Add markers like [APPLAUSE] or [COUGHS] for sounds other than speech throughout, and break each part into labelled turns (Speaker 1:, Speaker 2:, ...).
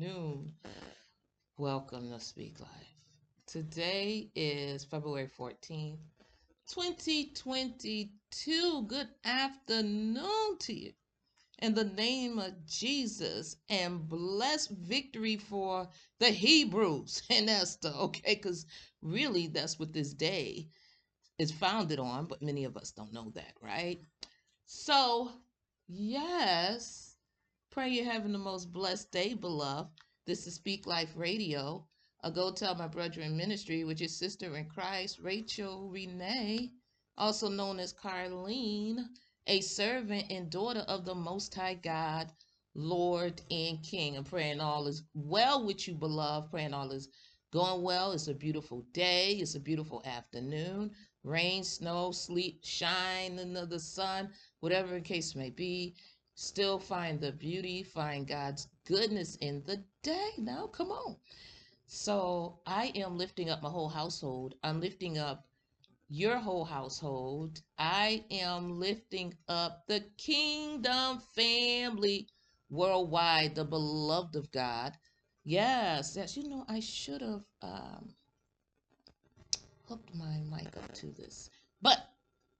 Speaker 1: afternoon. Welcome to Speak Life. Today is February 14th, 2022. Good afternoon to you. In the name of Jesus and bless victory for the Hebrews [LAUGHS] and Esther, okay? Because really that's what this day is founded on, but many of us don't know that, right? So, yes Pray you're having the most blessed day, beloved. This is Speak Life Radio, a Go Tell My Brethren ministry, which is sister in Christ, Rachel Renee, also known as Carlene, a servant and daughter of the Most High God, Lord and King. I'm praying all is well with you, beloved. Praying all is going well. It's a beautiful day. It's a beautiful afternoon. Rain, snow, sleep, shine the sun, whatever the case may be still find the beauty, find God's goodness in the day. Now, come on. So, I am lifting up my whole household. I'm lifting up your whole household. I am lifting up the kingdom family worldwide, the beloved of God. Yes, yes. You know, I should have um, hooked my mic up to this, but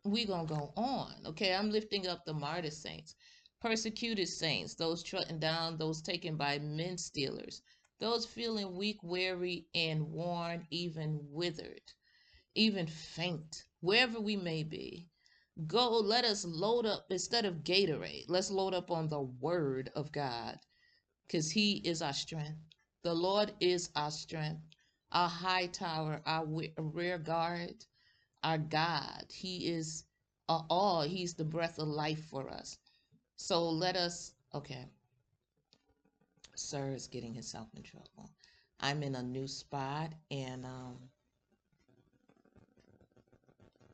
Speaker 1: we're going to go on. Okay, I'm lifting up the martyr saints persecuted saints, those trodden down, those taken by men stealers, those feeling weak, weary, and worn, even withered, even faint, wherever we may be. Go, let us load up instead of Gatorade. Let's load up on the word of God because he is our strength. The Lord is our strength, our high tower, our rear guard, our God. He is uh, all. He's the breath of life for us. So let us, okay. Sir is getting himself in trouble. I'm in a new spot and um,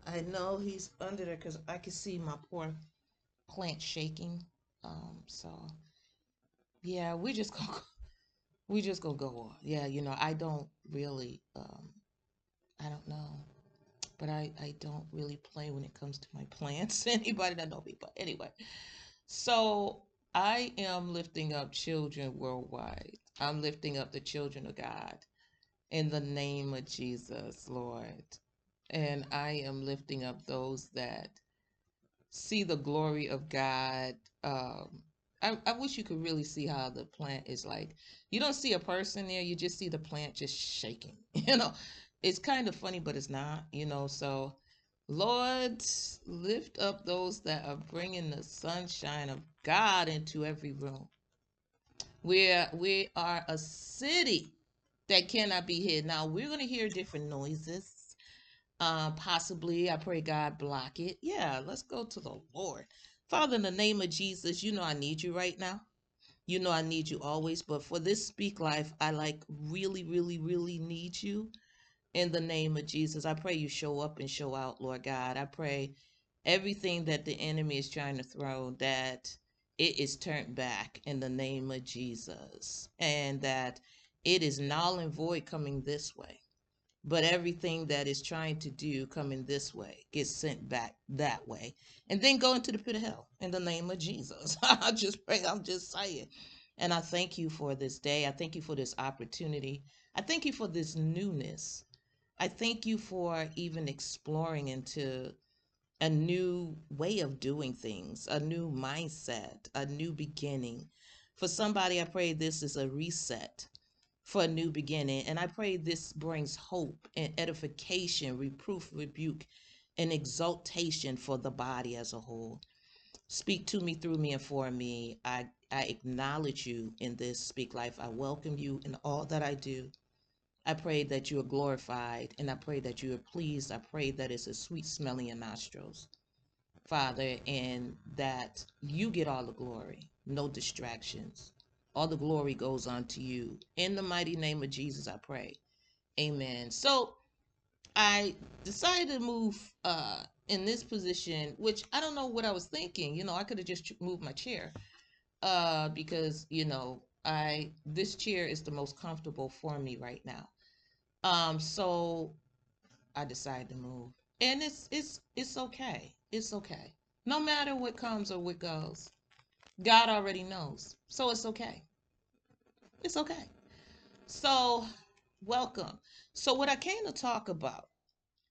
Speaker 1: I know he's under there because I can see my poor plant shaking. Um, so yeah, we just [LAUGHS] gonna we just gonna go on. Yeah, you know, I don't really um I don't know. But I, I don't really play when it comes to my [LAUGHS] plants. Anybody that know me, but anyway. So I am lifting up children worldwide. I'm lifting up the children of God in the name of Jesus, Lord. And I am lifting up those that see the glory of God. Um, I, I wish you could really see how the plant is like. You don't see a person there, you just see the plant just shaking. [LAUGHS] You know, it's kind of funny, but it's not, you know. So Lord, lift up those that are bringing the sunshine of God into every room. Where we are a city that cannot be hid. Now we're going to hear different noises. Uh, possibly, I pray God block it. Yeah, let's go to the Lord. Father, in the name of Jesus, you know I need you right now. You know I need you always, but for this speak life, I like really, really, really need you in the name of Jesus. I pray you show up and show out, Lord God. I pray everything that the enemy is trying to throw, that it is turned back in the name of Jesus, and that it is null and void coming this way. But everything that is trying to do coming this way gets sent back that way. And then go into the pit of hell in the name of Jesus. [LAUGHS] I just pray, I'm just saying. And I thank you for this day. I thank you for this opportunity. I thank you for this newness. I thank you for even exploring into a new way of doing things, a new mindset, a new beginning. For somebody, I pray this is a reset for a new beginning. And I pray this brings hope and edification, reproof, rebuke, and exaltation for the body as a whole. Speak to me, through me, and for me. I, I acknowledge you in this Speak Life. I welcome you in all that I do. I pray that you are glorified and I pray that you are pleased. I pray that it's a sweet smell in your nostrils, Father, and that you get all the glory, no distractions. All the glory goes on to you. In the mighty name of Jesus, I pray. Amen. So I decided to move uh, in this position, which I don't know what I was thinking. You know, I could have just moved my chair uh, because, you know, I this chair is the most comfortable for me right now. Um, so I decided to move. And it's it's it's okay. It's okay. No matter what comes or what goes. God already knows. So it's okay. It's okay. So, welcome. So, what I came to talk about,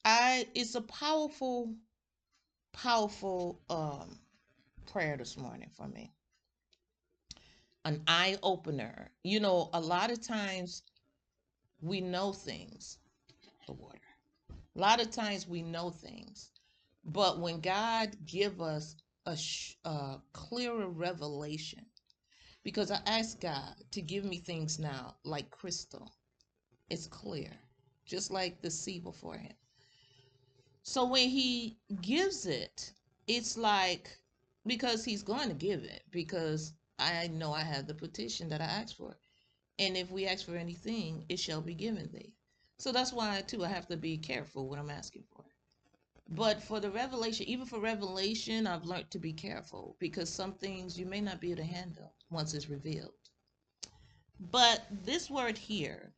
Speaker 1: I it's a powerful, powerful um prayer this morning for me. An eye opener. You know, a lot of times we know things, the water. A lot of times we know things, but when God give us a, sh- a clearer revelation, because I ask God to give me things now like crystal, it's clear, just like the sea before Him. So when He gives it, it's like because He's going to give it because I know I have the petition that I asked for. And if we ask for anything, it shall be given thee. So that's why too I have to be careful what I'm asking for. But for the revelation, even for revelation, I've learned to be careful because some things you may not be able to handle once it's revealed. But this word here,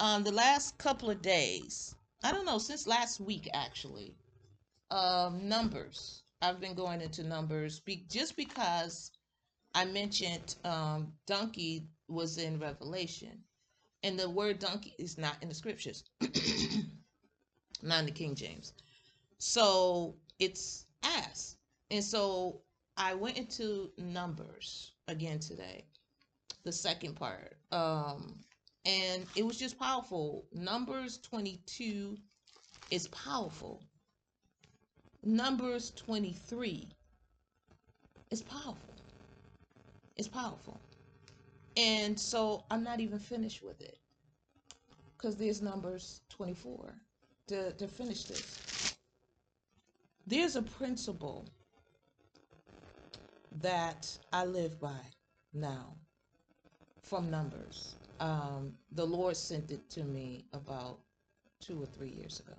Speaker 1: um, the last couple of days, I don't know, since last week actually, um, numbers. I've been going into numbers be- just because I mentioned um, donkey was in Revelation, and the word donkey is not in the scriptures, [COUGHS] not in the King James. So it's ass. And so I went into numbers again today, the second part. Um, and it was just powerful. Numbers 22 is powerful. Numbers 23 is powerful. It's powerful. And so I'm not even finished with it because there's Numbers 24 to, to finish this. There's a principle that I live by now from Numbers. Um, the Lord sent it to me about two or three years ago.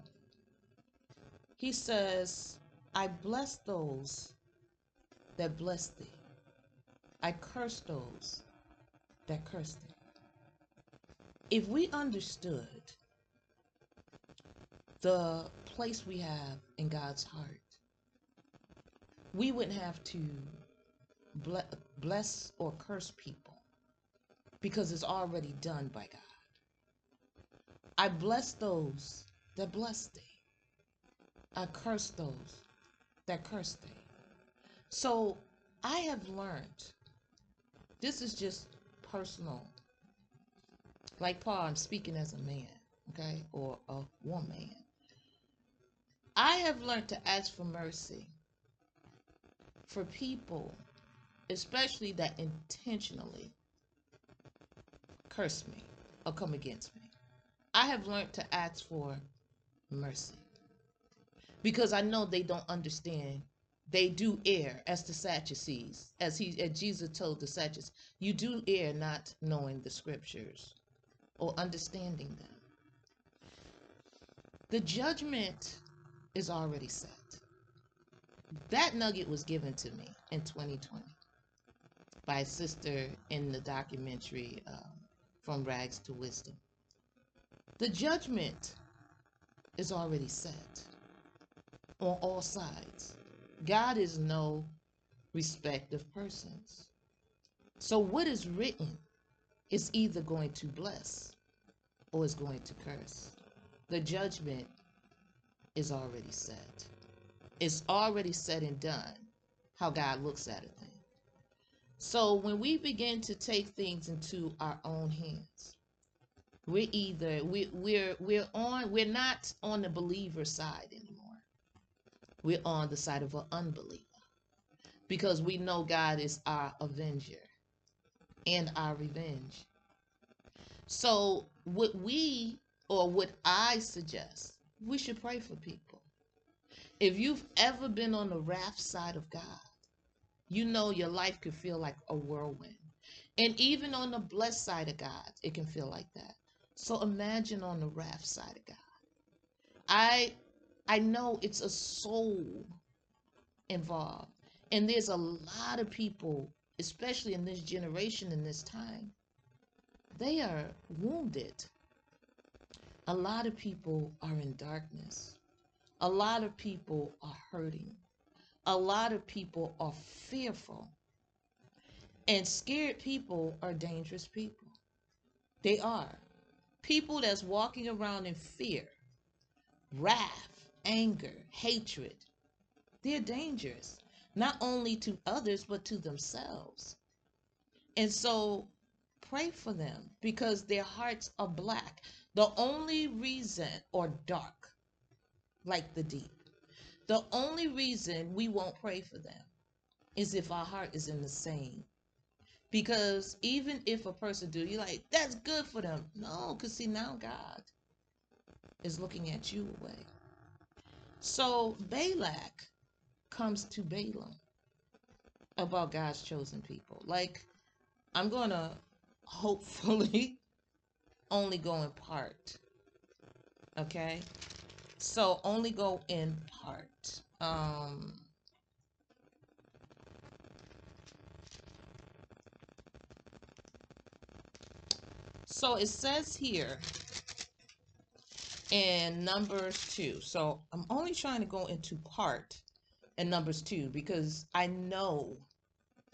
Speaker 1: He says, I bless those that bless thee. I curse those that cursed thee. If we understood the place we have in God's heart, we wouldn't have to bless or curse people because it's already done by God. I bless those that bless thee. I curse those that curse thee. So I have learned, this is just personal. Like Paul, I'm speaking as a man, okay, or a woman. I have learned to ask for mercy for people, especially that intentionally curse me or come against me. I have learned to ask for mercy because I know they don't understand. They do err as the Sadducees, as he as Jesus told the Sadducees, you do err not knowing the scriptures or understanding them. The judgment is already set. That nugget was given to me in 2020 by a sister in the documentary um, From Rags to Wisdom. The judgment is already set on all sides. God is no respect of persons. So, what is written is either going to bless or is going to curse. The judgment is already set. It's already said and done how God looks at a thing. So when we begin to take things into our own hands, we're either we, we're we're on we're not on the believer side anymore. We're on the side of an unbeliever because we know God is our avenger and our revenge. So what we or what I suggest, we should pray for people. If you've ever been on the wrath side of God, you know your life could feel like a whirlwind. And even on the blessed side of God, it can feel like that. So imagine on the wrath side of God. I I know it's a soul involved. And there's a lot of people, especially in this generation in this time, they are wounded. A lot of people are in darkness. A lot of people are hurting. A lot of people are fearful. And scared people are dangerous people. They are. People that's walking around in fear, wrath, anger, hatred. They're dangerous, not only to others, but to themselves. And so pray for them because their hearts are black. The only reason, or dark, like the deep, the only reason we won't pray for them is if our heart is in the same. Because even if a person do, you're like, that's good for them. No, because see, now God is looking at you away. So Balak comes to Balaam about God's chosen people. Like, I'm going to hopefully [LAUGHS] only go in part. Okay? So only go in part. Um So it says here in Numbers 2. So I'm only trying to go into part in Numbers 2 because I know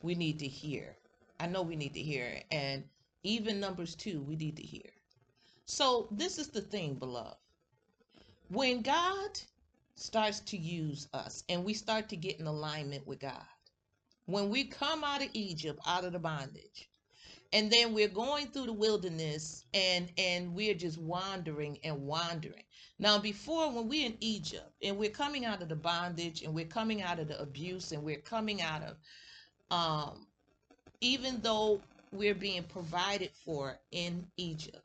Speaker 1: we need to hear. I know we need to hear. And even Numbers 2, we need to hear. So this is the thing, beloved. When God starts to use us and we start to get in alignment with God, when we come out of Egypt, out of the bondage, and then we're going through the wilderness and and we're just wandering and wandering. Now before when we're in egypt and we're coming out of the bondage and we're coming out of the abuse and we're coming out of um even though we're being provided for in egypt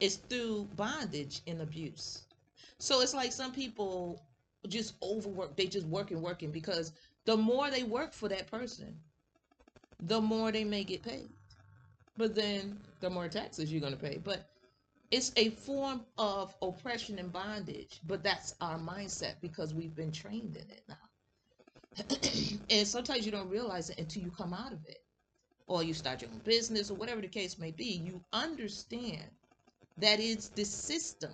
Speaker 1: it's through bondage and abuse. So it's like some people just overwork they just working working because the more they work for that person the more they may get paid but then the more taxes you're going to pay. But it's a form of oppression and bondage, but that's our mindset because we've been trained in it now. [CLEARS THROAT] and sometimes you don't realize it until you come out of it or you start your own business or whatever the case may be. You understand that it's the system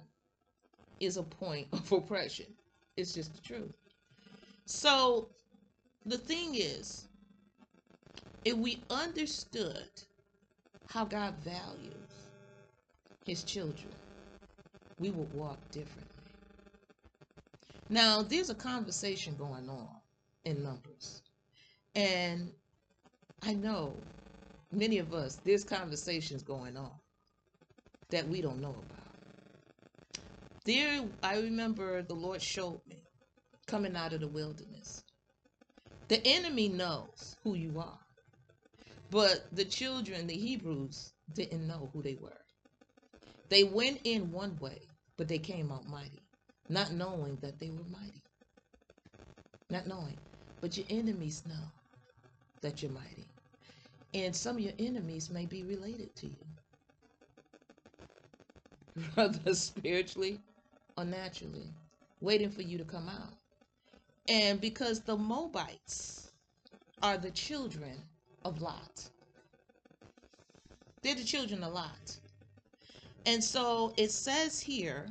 Speaker 1: is a point of oppression. It's just the truth. So the thing is, if we understood how God values his children, we would walk differently. Now, there's a conversation going on in Numbers. And I know many of us, there's conversations going on that we don't know about. There, I remember the Lord showed me coming out of the wilderness. The enemy knows who you are. But the children, the Hebrews, didn't know who they were. They went in one way, but they came out mighty, not knowing that they were mighty. Not knowing. But your enemies know that you're mighty. And some of your enemies may be related to you, [LAUGHS] whether spiritually or naturally, waiting for you to come out. And because the Moabites are the children of Lot. They're the children of Lot. And so it says here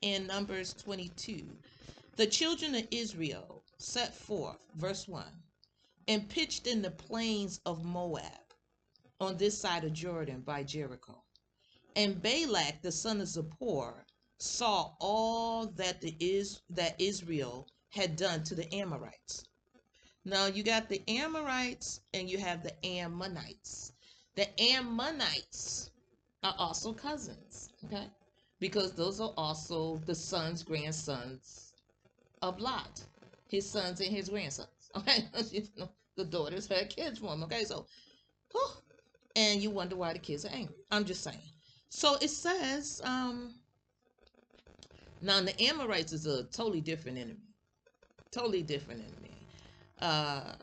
Speaker 1: in Numbers 22 the children of Israel set forth, verse 1, and pitched in the plains of Moab on this side of Jordan by Jericho. And Balak the son of Zippor saw all that the is that Israel had done to the Amorites now you got the Amorites and you have the Ammonites. The Ammonites are also cousins, okay? Because those are also the sons, grandsons of Lot, his sons and his grandsons, [LAUGHS] okay? [LAUGHS] you know, the daughters had kids for him, okay? So, whew, and you wonder why the kids are angry. I'm just saying. So it says, um, now the Amorites is a totally different enemy, totally different enemy uh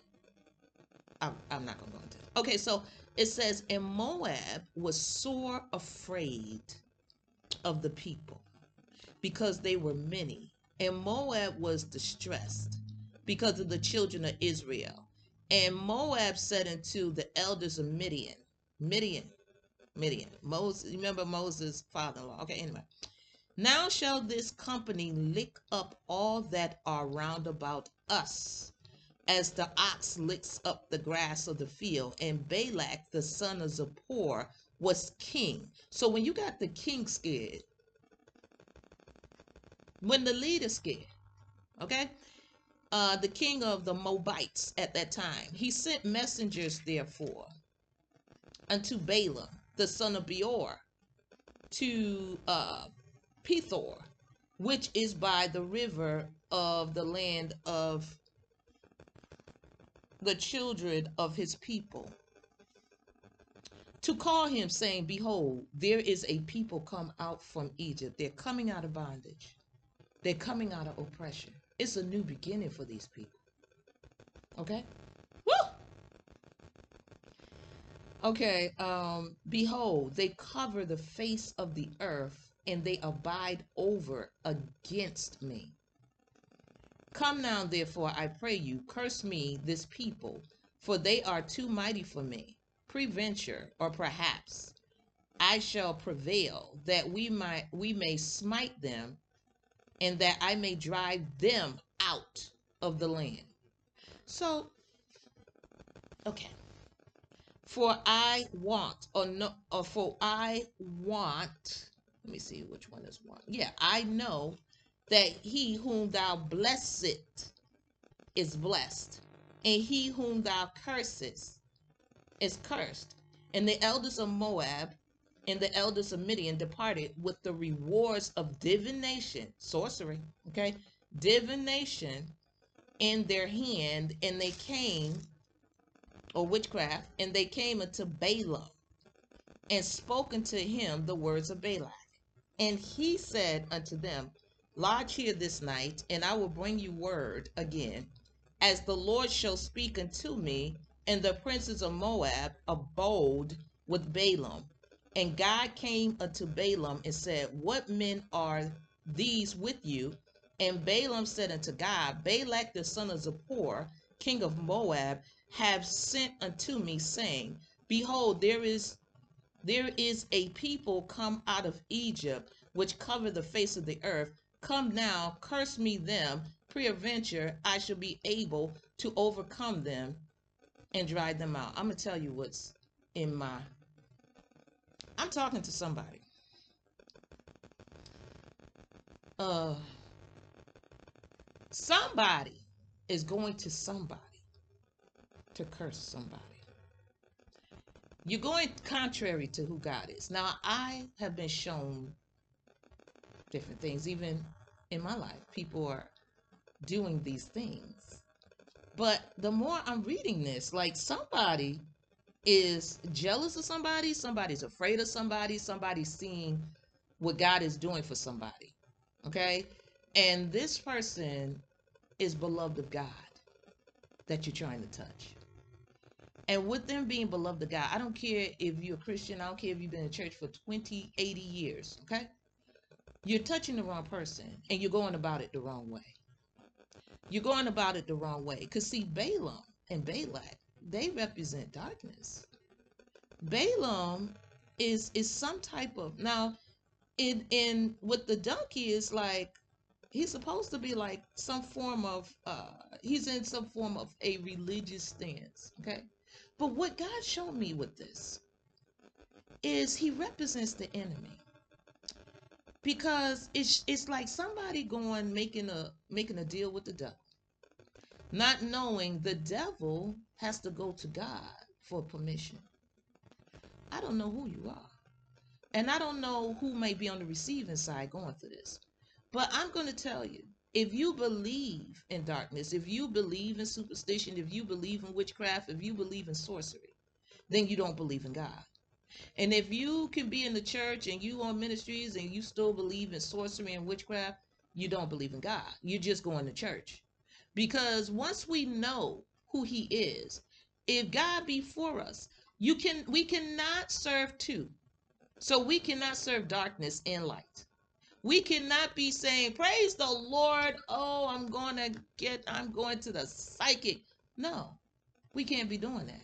Speaker 1: I'm, I'm not gonna go into it. Okay, so it says, and Moab was sore afraid of the people because they were many, and Moab was distressed because of the children of Israel. And Moab said unto the elders of Midian, Midian, Midian, Moses, remember Moses' father in law. Okay, anyway. Now shall this company lick up all that are round about us as the ox licks up the grass of the field. And Balak, the son of Zippor, was king. So when you got the king scared, when the leader scared, okay, uh, the king of the Moabites at that time, he sent messengers, therefore, unto Balaam, the son of Beor, to uh, Pethor, which is by the river of the land of the children of his people, to call him, saying, Behold, there is a people come out from Egypt. They're coming out of bondage, they're coming out of oppression. It's a new beginning for these people. Okay? Woo! Okay, um, behold, they cover the face of the earth and they abide over against me. Come now, therefore, I pray you, curse me, this people, for they are too mighty for me. Preventure, or perhaps I shall prevail, that we might we may smite them and that I may drive them out of the land. So, okay. For I want, or no, or for I want, let me see which one is one. Yeah, I know that he whom thou blessest is blessed, and he whom thou cursest is cursed. And the elders of Moab and the elders of Midian departed with the rewards of divination, sorcery, okay, divination in their hand, and they came, or witchcraft, and they came unto Balaam and spoke unto him the words of Balak. And he said unto them, Lodge here this night, and I will bring you word again, as the Lord shall speak unto me. And the princes of Moab abode with Balaam and God came unto Balaam and said, What men are these with you? And Balaam said unto God, Balak the son of Zippor, king of Moab, have sent unto me, saying, Behold, there is there is a people come out of Egypt, which cover the face of the earth. Come now, curse me them, peradventure I shall be able to overcome them and drive them out. I'm gonna tell you what's in my I'm talking to somebody. Uh, somebody is going to somebody to curse somebody. You're going contrary to who God is. Now, I have been shown different things, even in my life. People are doing these things. But the more I'm reading this, like somebody is jealous of somebody, somebody's afraid of somebody, somebody's seeing what God is doing for somebody. Okay? And this person is beloved of God that you're trying to touch. And with them being beloved of God, I don't care if you're a Christian, I don't care if you've been in church for 20, 80 years, okay? You're touching the wrong person and you're going about it the wrong way. You're going about it the wrong way. Because, see, Balaam and Balak, they represent darkness. Balaam is is some type of now in in what the donkey is like he's supposed to be like some form of uh he's in some form of a religious stance okay but what god showed me with this is he represents the enemy because it's it's like somebody going making a making a deal with the devil not knowing the devil has to go to God for permission. I don't know who you are. And I don't know who may be on the receiving side going through this. But I'm going to tell you if you believe in darkness, if you believe in superstition, if you believe in witchcraft, if you believe in sorcery, then you don't believe in God. And if you can be in the church and you on ministries and you still believe in sorcery and witchcraft, you don't believe in God. You're just going to church. Because once we know who he is, if God be for us, you can we cannot serve two. So we cannot serve darkness and light. We cannot be saying, Praise the Lord. Oh, I'm going to get, I'm going to the psychic. No, we can't be doing that.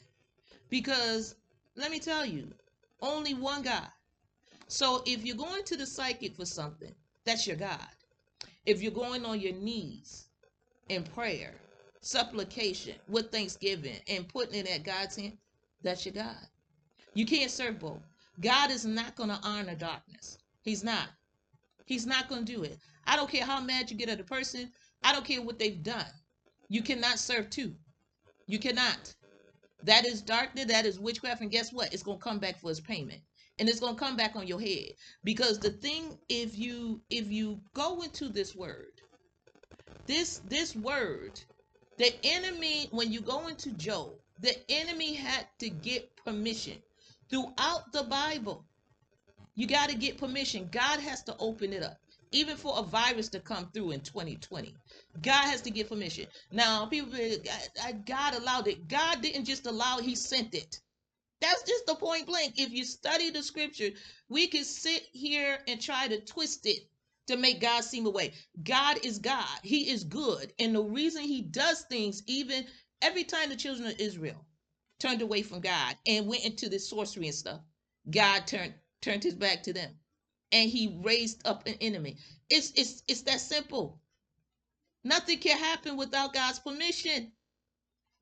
Speaker 1: Because let me tell you, only one God. So if you're going to the psychic for something, that's your God. If you're going on your knees in prayer, supplication, with thanksgiving, and putting it at God's hand, that's your God. You can't serve both. God is not going to honor darkness. He's not. He's not going to do it. I don't care how mad you get at a person. I don't care what they've done. You cannot serve two. You cannot. That is darkness. That is witchcraft. And guess what? It's to come back for its payment. And it's to come back on your head. Because the thing, if you if you go into this word, this this word, the enemy, when you go into Job, the enemy had to get permission throughout the Bible. You got to get permission. God has to open it up. Even for a virus to come through in 2020, God has to get permission. Now, people, God allowed it. God didn't just allow He sent it. That's just the point blank. If you study the scripture, we can sit here and try to twist it to make God seem away. God is God. He is good. And the reason he does things, even every time the children of Israel turned away from God and went into this sorcery and stuff, God turned turned his back to them. And he raised up an enemy. It's it's it's that simple. Nothing can happen without God's permission.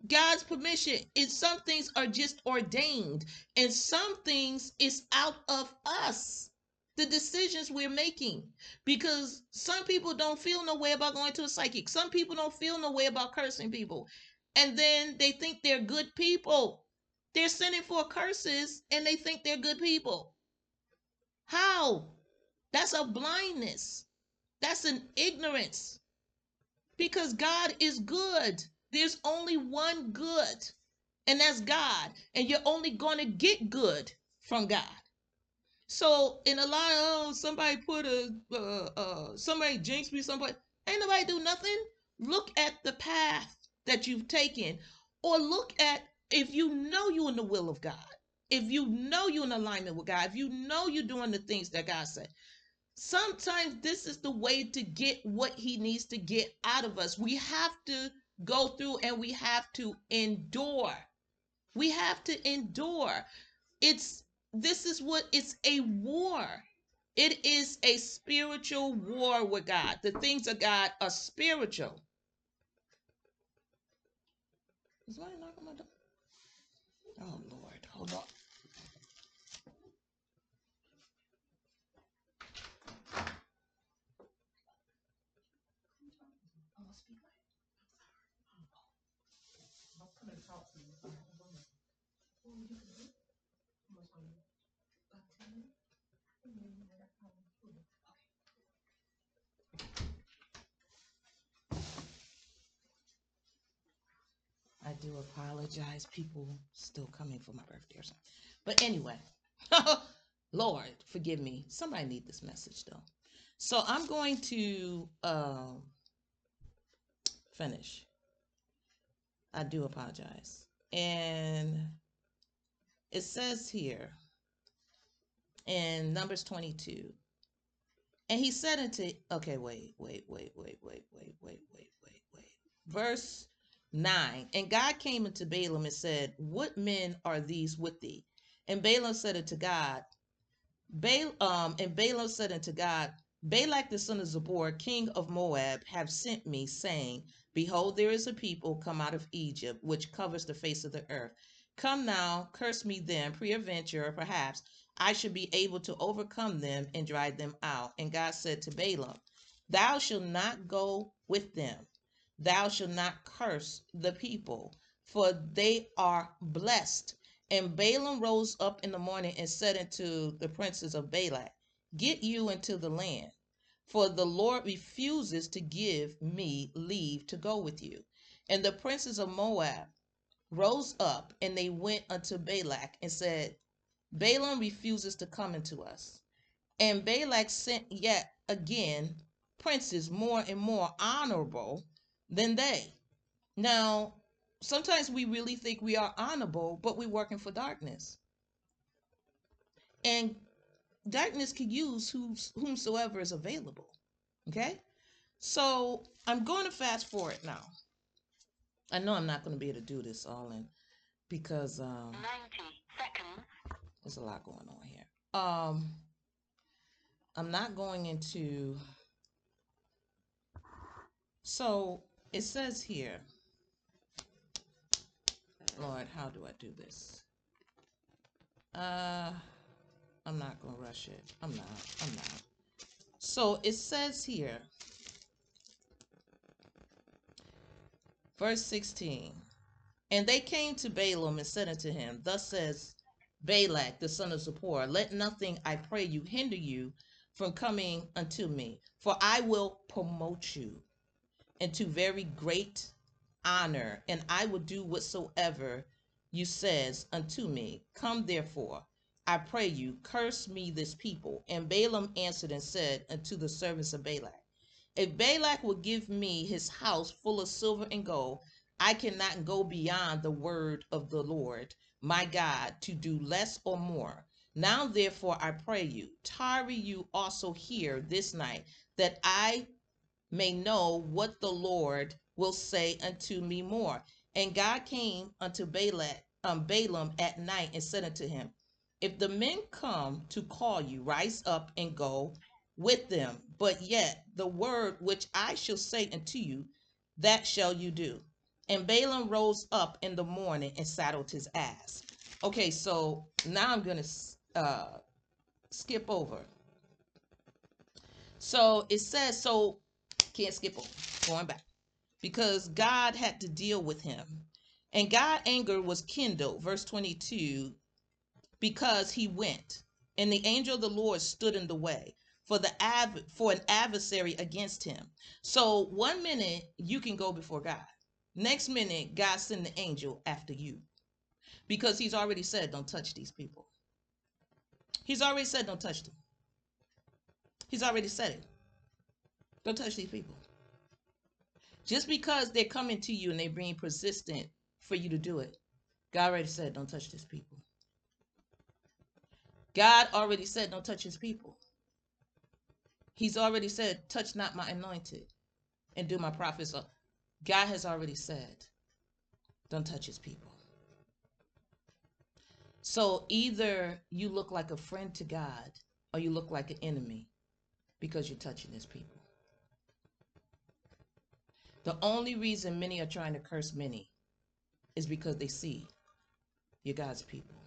Speaker 1: God's permission. And some things are just ordained, and some things is out of us the decisions we're making because some people don't feel no way about going to a psychic some people don't feel no way about cursing people and then they think they're good people they're sending for curses and they think they're good people how that's a blindness. That's an ignorance. Because god is good. There's only one good and that's god. And you're only going to get good from god. So in a lot of oh, somebody put a uh, uh, somebody jinxed me, somebody ain't nobody do nothing. Look at the path that you've taken, or look at if you know you're in the will of God, if you know you're in alignment with God, if you know you're doing the things that God said. Sometimes this is the way to get what He needs to get out of us. We have to go through and we have to endure. We have to endure. It's this is what it's a war. It is a spiritual war with God. The things of God are spiritual. Is my door? Oh Lord, hold on. must be I come and talk to. What you do? Back to me? I do apologize. People still coming for my birthday or something. But anyway, [LAUGHS] Lord, forgive me. Somebody need this message though. So I'm going to um, finish. I do apologize. And it says here in Numbers 22. And he said unto, okay, wait, wait, wait, wait, wait, wait, wait, wait, wait, wait. Verse 9 And God came unto Balaam and said, What men are these with thee? And Balaam said unto God, Baal, um, and Balaam said unto God, Balak the son of Zippor, king of Moab, have sent me, saying, Behold, there is a people come out of Egypt, which covers the face of the earth. Come now, curse me then, peradventure, perhaps I should be able to overcome them and drive them out. And God said to Balaam, Thou shalt not go with them Thou shalt not curse the people, for they are blessed. And Balaam rose up in the morning and said unto the princes of Balak, Get you into the land, for the Lord refuses to give me leave to go with you. And the princes of Moab rose up, and they went unto Balak and said, Balaam refuses to come into us. And Balak sent yet again princes more and more honorable than they. Now, sometimes we really think we are honorable, but we're working for darkness. And darkness can use who's, whomsoever is available. Okay? So I'm going to fast forward now. I know I'm not going to be able to do this all in because um, 90 seconds. There's a lot going on here. Um, I'm not going into. So it says here, Lord, how do I do this? Uh, I'm not gonna rush it. I'm not. I'm not. So it says here, verse 16, and they came to Balaam and said unto him, Thus says Balak, the son of Zippor, let nothing, I pray you, hinder you from coming unto me, for I will promote you into very great honor, and I will do whatsoever you says unto me. Come therefore, I pray you, curse me this people. And Balaam answered and said unto the servants of Balak, If Balak will give me his house full of silver and gold, I cannot go beyond the word of the Lord my God to do less or more. Now therefore I pray you, tarry you also here this night, that I may know what the Lord will say unto me more. And God came unto Balak, um, Balaam at night and said unto him, if the men come to call you, rise up and go with them. But yet the word which I shall say unto you, that shall you do. And Balaam rose up in the morning and saddled his ass. Okay, so now I'm going to uh, skip over. So it says, so can't skip over, going back, because God had to deal with him. And God anger was kindled, verse 22, because he went, and the angel of the Lord stood in the way for the av- for an adversary against him. So one minute you can go before God. Next minute, God send the angel after you. Because he's already said, don't touch these people. He's already said, don't touch them. He's already said it. Don't touch these people. Just because they're coming to you and they're being persistent for you to do it, God already said, don't touch these people. God already said, don't touch his people. He's already said, touch not my anointed and do my prophets. God has already said, don't touch his people. So either you look like a friend to God or you look like an enemy because you're touching his people. The only reason many are trying to curse many is because they see you're God's people.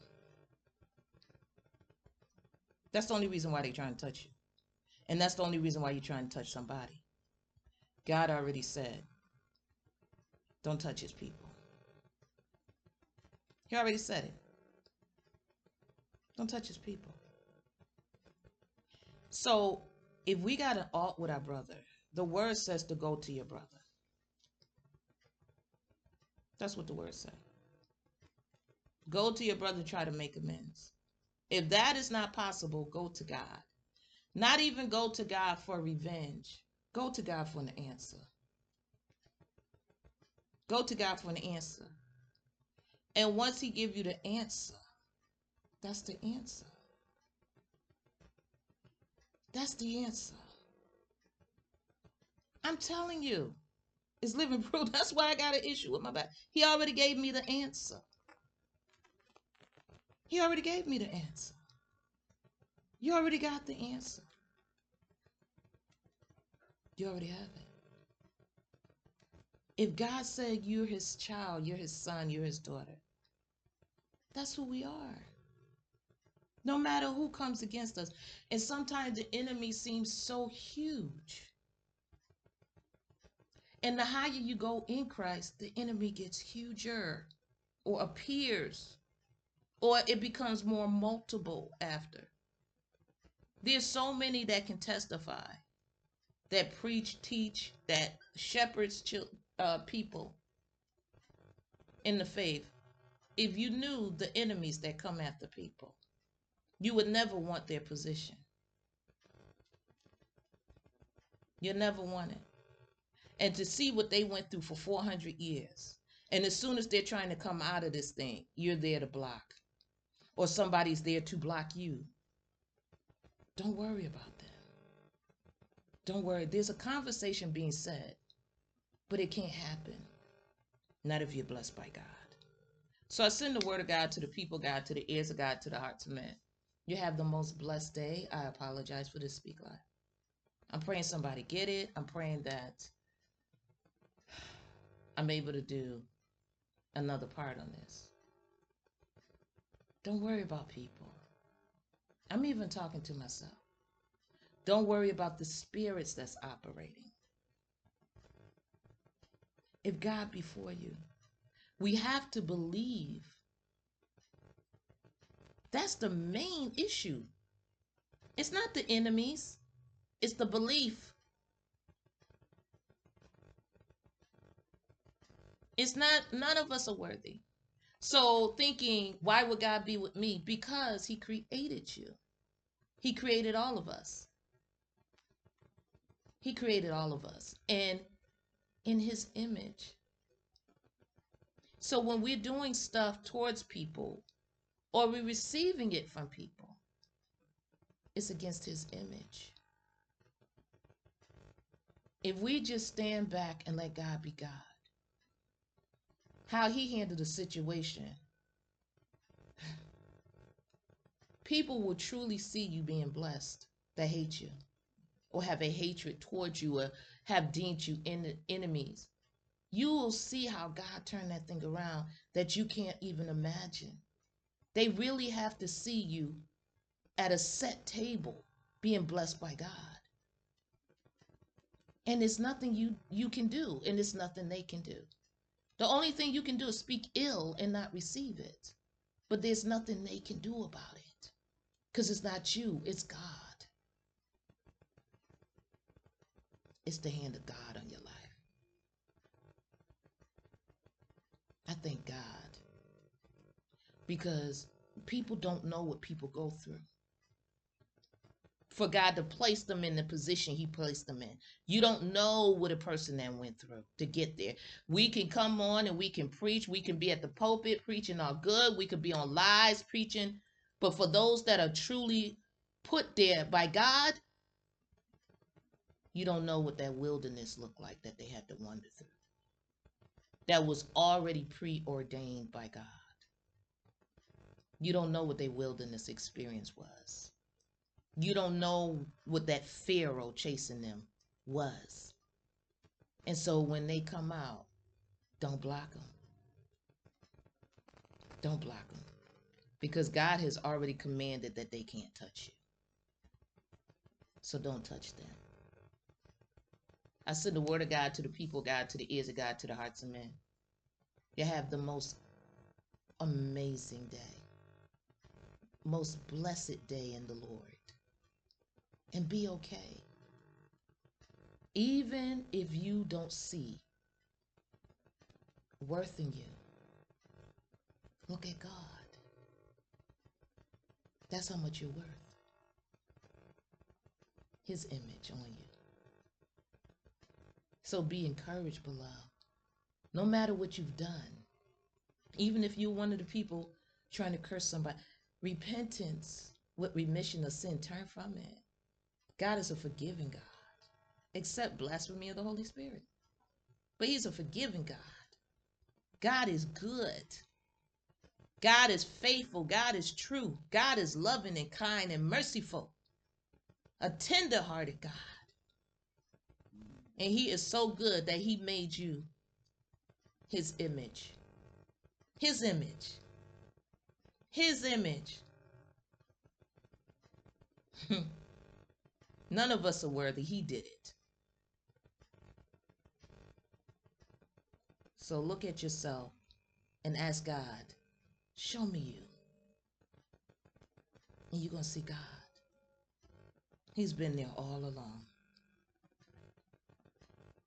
Speaker 1: That's the only reason why they're trying to touch you. And that's the only reason why you're trying to touch somebody. God already said, don't touch his people. He already said it. Don't touch his people. So if we got an alt with our brother, the word says to go to your brother. That's what the word says. Go to your brother, try to make amends. If that is not possible, go to God. Not even go to God for revenge. Go to God for an answer. Go to God for an answer. And once he give you the answer, that's the answer. That's the answer. I'm telling you, it's living [LAUGHS] proof. That's why I got an issue with my back. He already gave me the answer. He already gave me the answer. You already got the answer. You already have it. If God said you're his child, you're his son, you're his daughter, that's who we are. No matter who comes against us. And sometimes the enemy seems so huge. And the higher you go in Christ, the enemy gets huger or appears or it becomes more multiple after. There's so many that can testify, that preach, teach, that shepherds uh, people in the faith. If you knew the enemies that come after people, you would never want their position. You never want it. And to see what they went through for 400 years. And as soon as they're trying to come out of this thing, you're there to block or somebody's there to block you. Don't worry about them. Don't worry. There's a conversation being said, but it can't happen. Not if you're blessed by God. So I send the word of God to the people, God, to the ears of God, to the hearts of men. You have the most blessed day. I apologize for this speak life. I'm praying somebody get it. I'm praying that [SIGHS] I'm able to do another part on this. Don't worry about people. I'm even talking to myself. Don't worry about the spirits that's operating. If God before you, we have to believe. That's the main issue. It's not the enemies, it's the belief. It's not, none of us are worthy. So, thinking, why would God be with me? Because He created you, He created all of us. He created all of us. And in His image. So, when we're doing stuff towards people or we're receiving it from people, it's against His image. If we just stand back and let God be God, how he handled the situation, people will truly see you being blessed that hate you or have a hatred towards you or have deemed you in enemies. You will see how God turned that thing around that you can't even imagine. They really have to see you at a set table being blessed by God. And it's nothing you you can do and it's nothing they can do. The only thing you can do is speak ill and not receive it. But there's nothing they can do about it because it's not you, it's God. It's the hand of God on your life. I thank God because people don't know what people go through for God to place them in the position He placed them in. You don't know what a person that went through to get there. We can come on and we can preach. We can be at the pulpit preaching all good. We could be on lies preaching. But for those that are truly put there by God, you don't know what that wilderness looked like that they had to wander through. That was already preordained by God. You don't know what their wilderness experience was you don't know what that Pharaoh chasing them was. And so when they come out, don't block them. Don't block them. Because God has already commanded that they can't touch you. So don't touch them. I send the word of God to the people, God, to the ears of God, to the hearts of men. You have the most amazing day, most blessed day in the Lord and be okay. Even if you don't see worth in you, look at God. That's how much you're worth. His image on you. So be encouraged, beloved. No matter what you've done, even if you're one of the people trying to curse somebody, repentance with remission of sin, turn from it. God is a forgiving God, except blasphemy of the Holy Spirit. But He's a forgiving God. God is good. God is faithful. God is true. God is loving and kind and merciful. A tender hearted God. And He is so good that He made you His image. His image. His image. [LAUGHS] None of us are worthy. He did it. So look at yourself and ask God, show me you. And you're going to see God. He's been there all along.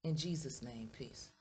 Speaker 1: In Jesus' name, peace.